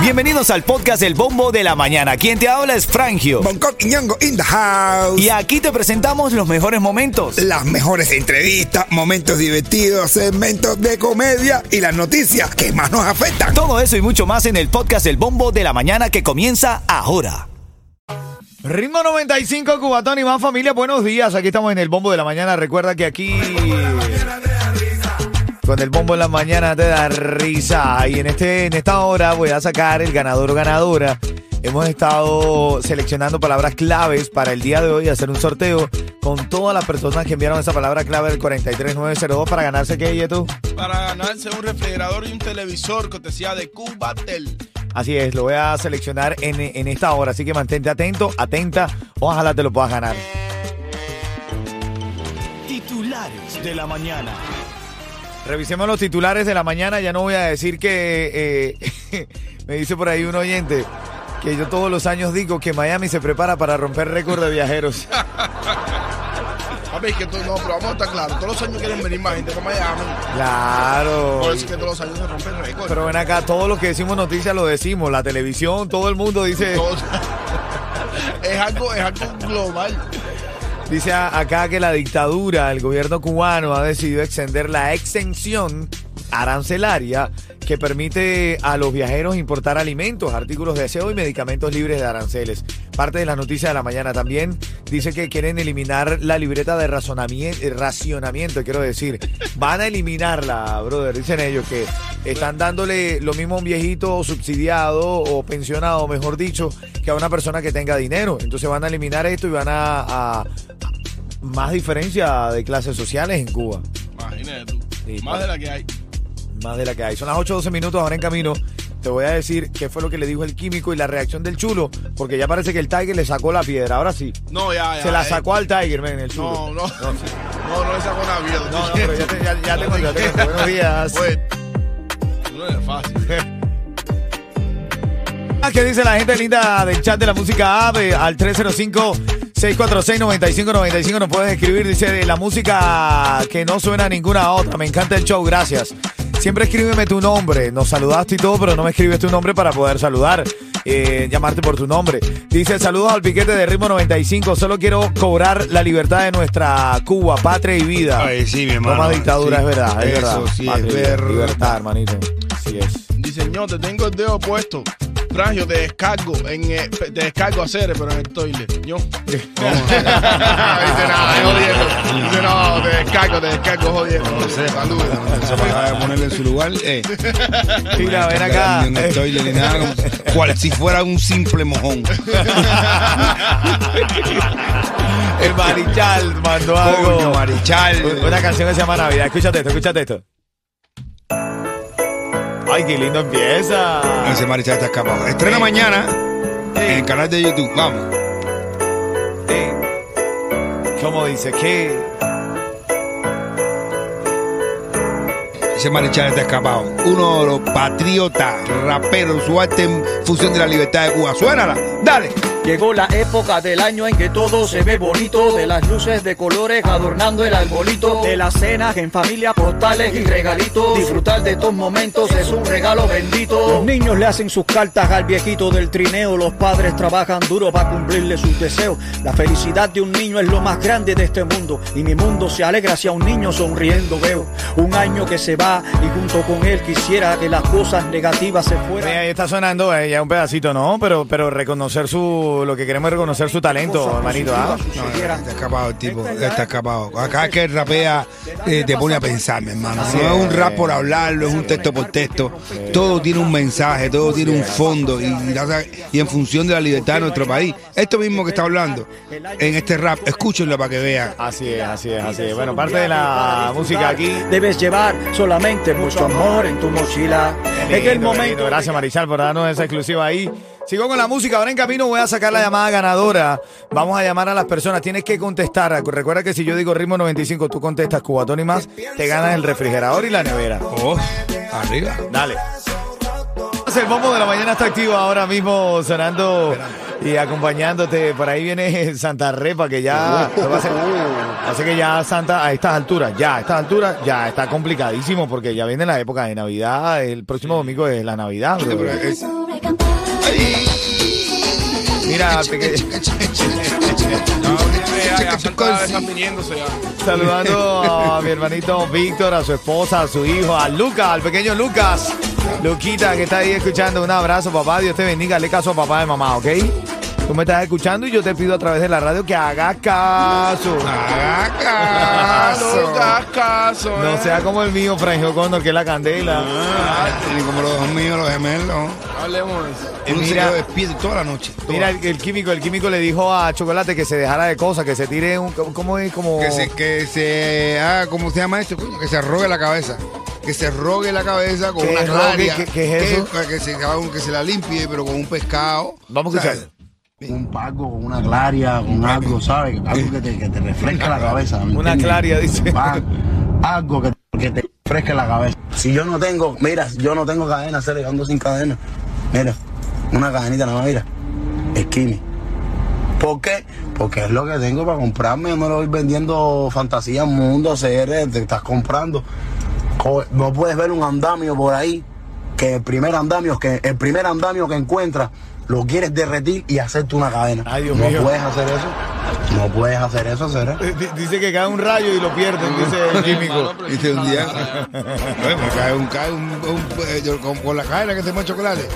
Bienvenidos al podcast El Bombo de la Mañana. Quien te habla es Frangio. Bangkok y Ñongo in the house. Y aquí te presentamos los mejores momentos. Las mejores entrevistas, momentos divertidos, segmentos de comedia y las noticias que más nos afectan. Todo eso y mucho más en el podcast El Bombo de la Mañana que comienza ahora. Ritmo 95, Cubatón y más familia, buenos días. Aquí estamos en el Bombo de la Mañana. Recuerda que aquí... Con el bombo en la mañana te da risa. Y en, este, en esta hora voy a sacar el ganador o ganadora. Hemos estado seleccionando palabras claves para el día de hoy, hacer un sorteo con todas las personas que enviaron esa palabra clave del 43902 para ganarse qué, Yeto. Para ganarse un refrigerador y un televisor cortesía de Cubatel. Así es, lo voy a seleccionar en, en esta hora, así que mantente atento, atenta, ojalá te lo puedas ganar. Titulares de la mañana. Revisemos los titulares de la mañana. Ya no voy a decir que eh, me dice por ahí un oyente que yo todos los años digo que Miami se prepara para romper récord de viajeros. A ver, que tú, no, pero vamos a estar claros. Todos los años quieren venir más gente para Miami. Claro. Por eso es que todos los años se rompen récords. Pero ven acá, todo lo que decimos noticias lo decimos. La televisión, todo el mundo dice. Todos- es, algo, es algo global. Dice acá que la dictadura, el gobierno cubano ha decidido extender la exención arancelaria que permite a los viajeros importar alimentos, artículos de aseo y medicamentos libres de aranceles. Parte de las noticias de la mañana también dice que quieren eliminar la libreta de razonamiento, racionamiento, quiero decir. Van a eliminarla, brother. Dicen ellos que están dándole lo mismo a un viejito subsidiado o pensionado, mejor dicho, que a una persona que tenga dinero. Entonces van a eliminar esto y van a- más diferencia de clases sociales en Cuba. Imagínate tú. Sí, más de la que hay. Más de la que hay. Son las 8.12 minutos ahora en camino. Te voy a decir qué fue lo que le dijo el químico y la reacción del chulo, porque ya parece que el Tiger le sacó la piedra. Ahora sí. No, ya, ya. Se la eh. sacó al Tiger, ven, el chulo. No, no. sí. No, no le sacó una vida. No, no, pero ya te, ya. Buenos días. Pues, no es fácil. Ah, ¿Qué dice la gente linda del chat de la música AVE al 305-646-9595? Nos puedes escribir, dice la música que no suena a ninguna otra. Me encanta el show, gracias. Siempre escríbeme tu nombre. Nos saludaste y todo, pero no me escribes tu nombre para poder saludar. eh, llamarte por tu nombre. Dice, saludos al piquete de ritmo 95. Solo quiero cobrar la libertad de nuestra Cuba, patria y vida. Ay, sí, mi No hermano. más dictadura, Sí, es verdad, es eso verdad. sí Patria verdad. Libertad, hermanito. Así es. Dice, no, te tengo el dedo puesto. Frangio, te descargo, en, eh, te descargo a Cere, pero en el toilet. Yo. Dice nada, es jodiendo. Dice, no, te descargo, te descargo, jodiendo. No sé, Saludos. Eso para ponerle en su lugar. Eh. Mira, ven acá. Ni en el toilet ni nada, como- cual si fuera un simple mojón. El Marichal mandó algo. Coño, Marichal. Una canción que se llama Navidad. Escúchate esto, escúchate esto. Ay, qué lindo empieza. Ese Marichal está escapado. Estrena mañana en el canal de YouTube. Vamos. ¿Cómo dice? ¿Qué? Ese Marichal está escapado. Uno de los patriotas, raperos, su arte en función de la libertad de Cuba. Suénala, dale. Llegó la época del año en que todo se ve bonito, de las luces de colores adornando el arbolito, de las cenas en familia, postales y regalitos. Disfrutar de estos momentos es un regalo bendito. Los niños le hacen sus cartas al viejito del trineo, los padres trabajan duro para cumplirle sus deseos. La felicidad de un niño es lo más grande de este mundo y mi mundo se alegra si a un niño sonriendo veo. Un año que se va y junto con él quisiera que las cosas negativas se fueran. ahí está sonando eh, ya un pedacito, ¿no? Pero, pero reconocer su. Lo que queremos es reconocer su talento, hermanito. ¿ah? No, está escapado el tipo, está escapado. Acá que rapea eh, te pone a pensar, mi hermano. No es un rap por hablarlo, es un texto por texto. Todo tiene un mensaje, todo tiene un fondo y, y en función de la libertad de nuestro país. Esto mismo que está hablando en este rap, escúchenlo para que vean. Así es, así es, así es. Bueno, parte de la música aquí. Debes llevar solamente mucho amor en tu mochila. En el momento. Gracias, Marichal, por darnos esa exclusiva ahí. Sigo con la música. Ahora en camino voy a sacar la llamada ganadora. Vamos a llamar a las personas. Tienes que contestar. Recuerda que si yo digo ritmo 95, tú contestas Cubatón y más, te ganas el refrigerador y la nevera. Oh, arriba. Dale. El bombo de la mañana está activo ahora mismo sonando Y acompañándote, por ahí viene Santa Repa, que ya. lo va a hacer- Así que ya Santa, a estas alturas, ya a estas alturas, ya está complicadísimo porque ya viene la época de Navidad. El próximo domingo es la Navidad. bro. Mira, peque- No, ya, ya Santa está viniéndose ya. saludando a mi hermanito Víctor, a su esposa, a su hijo, a Lucas, al pequeño Lucas. Luquita, que está ahí escuchando. Un abrazo, papá. Dios te bendiga. Le caso a papá y mamá, ¿ok? Tú me estás escuchando y yo te pido a través de la radio que hagas caso. Haga Ah, caso. no hagas caso, No eh. sea como el mío, Frangio Condor, que es la candela. Ah, Ni como los dos míos, los gemelos. Hablemos eso. Uno se mira- quedó despierto toda la noche. toda. Mira, el, el químico, el químico le dijo a Chocolate que se dejara de cosas, que se tire un... ¿Cómo es? Como... Que se, que se haga, ¿cómo se llama esto? coño? Que se arrogue la cabeza. Que se rogue la cabeza con ¿Qué una rogue? claria. ¿Qué- qué es eso? Que, que se, que se la limpie, pero con un pescado. Vamos a escuchar. Un pago, con una claria, con algo, ¿sabes? Algo que te, que te refresca la cabeza. ¿me Una entiendes? claria, dice. Algo que, que te refresque la cabeza. Si yo no tengo, mira, yo no tengo cadena, se ando sin cadena. Mira, una cadenita nada más, mira. Skinny. ¿Por qué? Porque es lo que tengo para comprarme. Yo no lo voy vendiendo fantasía, mundo, CR, te estás comprando. Co- No puedes ver un andamio por ahí, que el primer andamio que, el primer andamio que encuentras lo quieres derretir y hacerte una cadena. Ay, Dios no mío. puedes hacer eso. No puedes hacer eso, CR. Eh, di- Dice que cae un rayo y lo pierden, dice el químico. Dice un día. Bueno, pues cae un, cae un, un- eh, yo- con, con la cadena que se llama chocolate.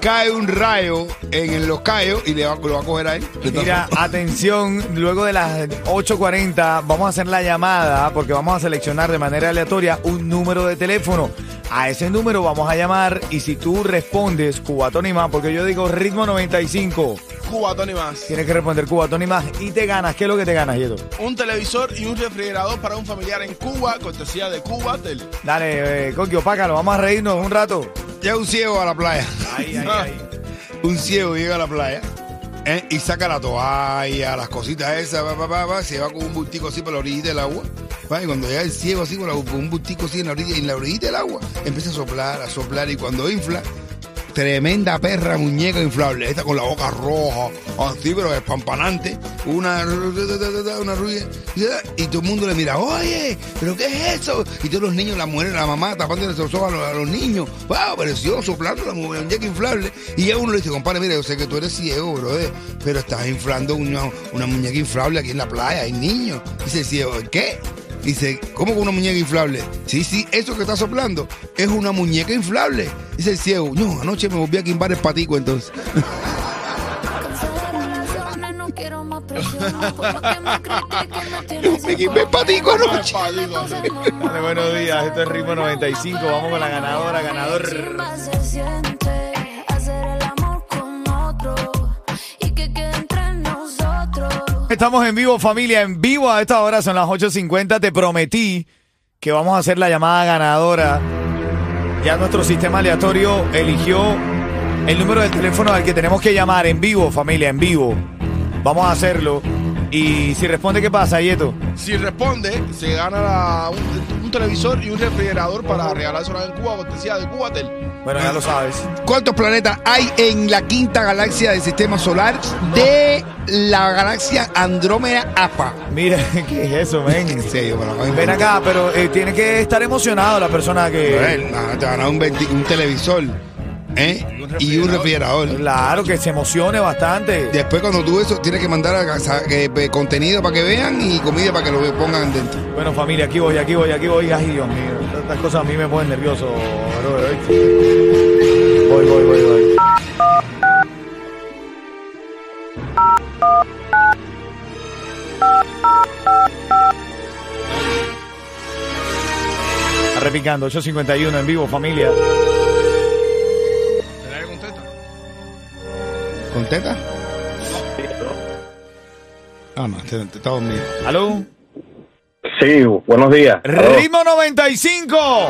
Cae un rayo en el- los callos y le va, lo va a coger a él. Mira, atención, luego de las 8.40 vamos a hacer la llamada porque vamos a seleccionar de manera aleatoria un número de teléfono. A ese número vamos a llamar y si tú respondes Cubatón y más, porque yo digo ritmo 95, Cuba, Tony más. tienes que responder Cubatón y más y te ganas. ¿Qué es lo que te ganas, Yeto? Un televisor y un refrigerador para un familiar en Cuba, cortesía de Cuba Tel. Dale, eh, Coquio, pácalo, vamos a reírnos un rato. Llega un ciego a la playa. Ay, ay, ay. Un ciego llega a la playa ¿eh? y saca la toalla, las cositas esas, va, va, va, va, se va con un bultico así por la orillita del agua. Va, y cuando llega el ciego así con, un bultico así en la orilla, en la orillita del agua, empieza a soplar, a soplar y cuando infla, tremenda perra muñeca inflable, esta con la boca roja, así pero espampanante, una una rubia, y todo el mundo le mira, oye, pero qué es eso, y todos los niños, la mujer, la mamá tapando los ojos a los, niños, wow, apareció soplando la mu- muñeca inflable, y ya uno le dice, compadre, mira, yo sé que tú eres ciego, brother, pero estás inflando una, una muñeca inflable aquí en la playa, hay niños, dice el ciego, ¿qué? Dice, ¿cómo con una muñeca inflable? Sí, sí, eso que está soplando es una muñeca inflable. Dice el ciego, no, anoche me volví a quimbar el patico entonces. Me quimbé el patico anoche. Dale, buenos días, esto es ritmo 95, vamos con la ganadora, ganador. Estamos en vivo, familia, en vivo a esta hora, son las 8.50. Te prometí que vamos a hacer la llamada ganadora. Ya nuestro sistema aleatorio eligió el número de teléfono al que tenemos que llamar en vivo, familia, en vivo. Vamos a hacerlo. Y si responde, ¿qué pasa, Yeto? Si responde, se gana un, televisor y un refrigerador para regalárselo en Cuba, cortesía de Cuba Tel. Bueno, ya lo sabes. ¿Cuántos planetas hay en la quinta galaxia del sistema solar de la galaxia Andrómeda APA? Mira, ¿qué es eso, men? En serio, pero Ven acá, pero eh, tiene que estar emocionado la persona que... Te a dar un, venti- un televisor ¿eh? y un refrigerador. Claro, que se emocione bastante. Después cuando tú eso, tienes que mandar a eh, contenido para que vean y comida para que lo pongan dentro. Bueno, familia, aquí voy, aquí voy, aquí voy. Ay, Dios mío, estas cosas a mí me ponen nervioso. ¿oíste? Voy, voy, voy, voy. Repicando, 8.51 en vivo, familia. ¿Contenta? Ah, no, te, te está dormido. ¿Aló? Sí, buenos días. ¡Ritmo 95!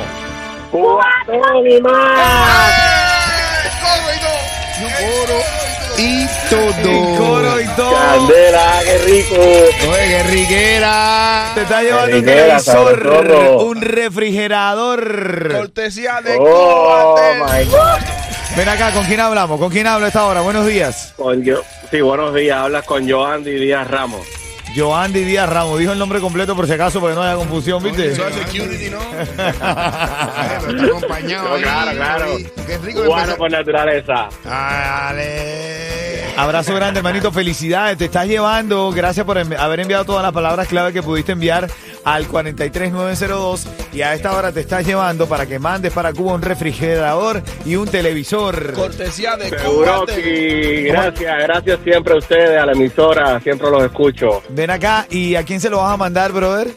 Y todo. Coro y todo. Candela, qué rico. Oye, qué riquera. Te está llevando un Riquera, televisor, sabrosoro. un refrigerador. Cortesía de Oh, Cuba Tel. my God. Ven acá, ¿con quién hablamos? ¿Con quién hablo a esta hora? Buenos días. Con yo, sí, buenos días. Hablas con Joandy Díaz Ramos. Joandy Díaz Ramos. Dijo el nombre completo por si acaso, porque no haya confusión, ¿viste? Social Security, ¿no? Está acompañado. Claro, claro. Qué rico Cubano por naturaleza. Dale. Abrazo grande, hermanito. Felicidades. Te estás llevando. Gracias por envi- haber enviado todas las palabras clave que pudiste enviar al 43902. Y a esta hora te estás llevando para que mandes para Cuba un refrigerador y un televisor. Cortesía de Cuba. gracias, gracias siempre a ustedes, a la emisora, siempre los escucho. Ven acá. ¿Y a quién se lo vas a mandar, brother?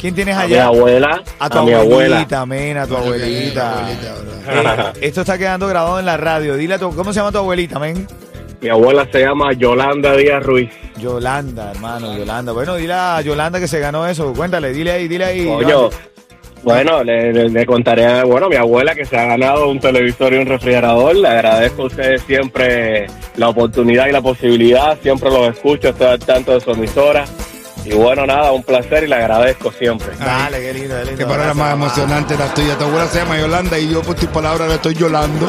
¿Quién tienes A mi allá? abuela, A tu a mi abuelita, abuela. men, a tu abuelita. Abuelita. Eh, esto está quedando grabado en la radio. Dile a tu, ¿cómo se llama tu abuelita, men? Mi abuela se llama Yolanda Díaz Ruiz. Yolanda, hermano, Yolanda. Bueno, dile a Yolanda que se ganó eso. Cuéntale, dile ahí, dile ahí. Coño, bueno, le, le- le contaré, bueno, a mi abuela que se ha ganado un televisor y un refrigerador. Le agradezco a ustedes siempre la oportunidad y la posibilidad. Siempre los escucho, estoy al tanto de su emisora. Y bueno, nada, un placer y le agradezco siempre. Dale, qué lindo, qué lindo. Qué palabra más emocionante la tuya. Tu abuela se llama Yolanda y yo por tus palabras le estoy yolando.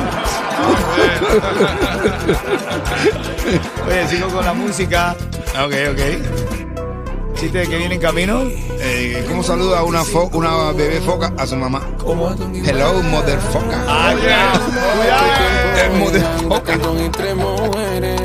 Oye, sigo con la música. Ok, ok. ¿Chiste que viene en camino? Eh, ¿Cómo saluda a una, fo- una bebé foca a su mamá? ¿Cómo? Hello, motherfucker. Ah, cuidado. Entre mujeres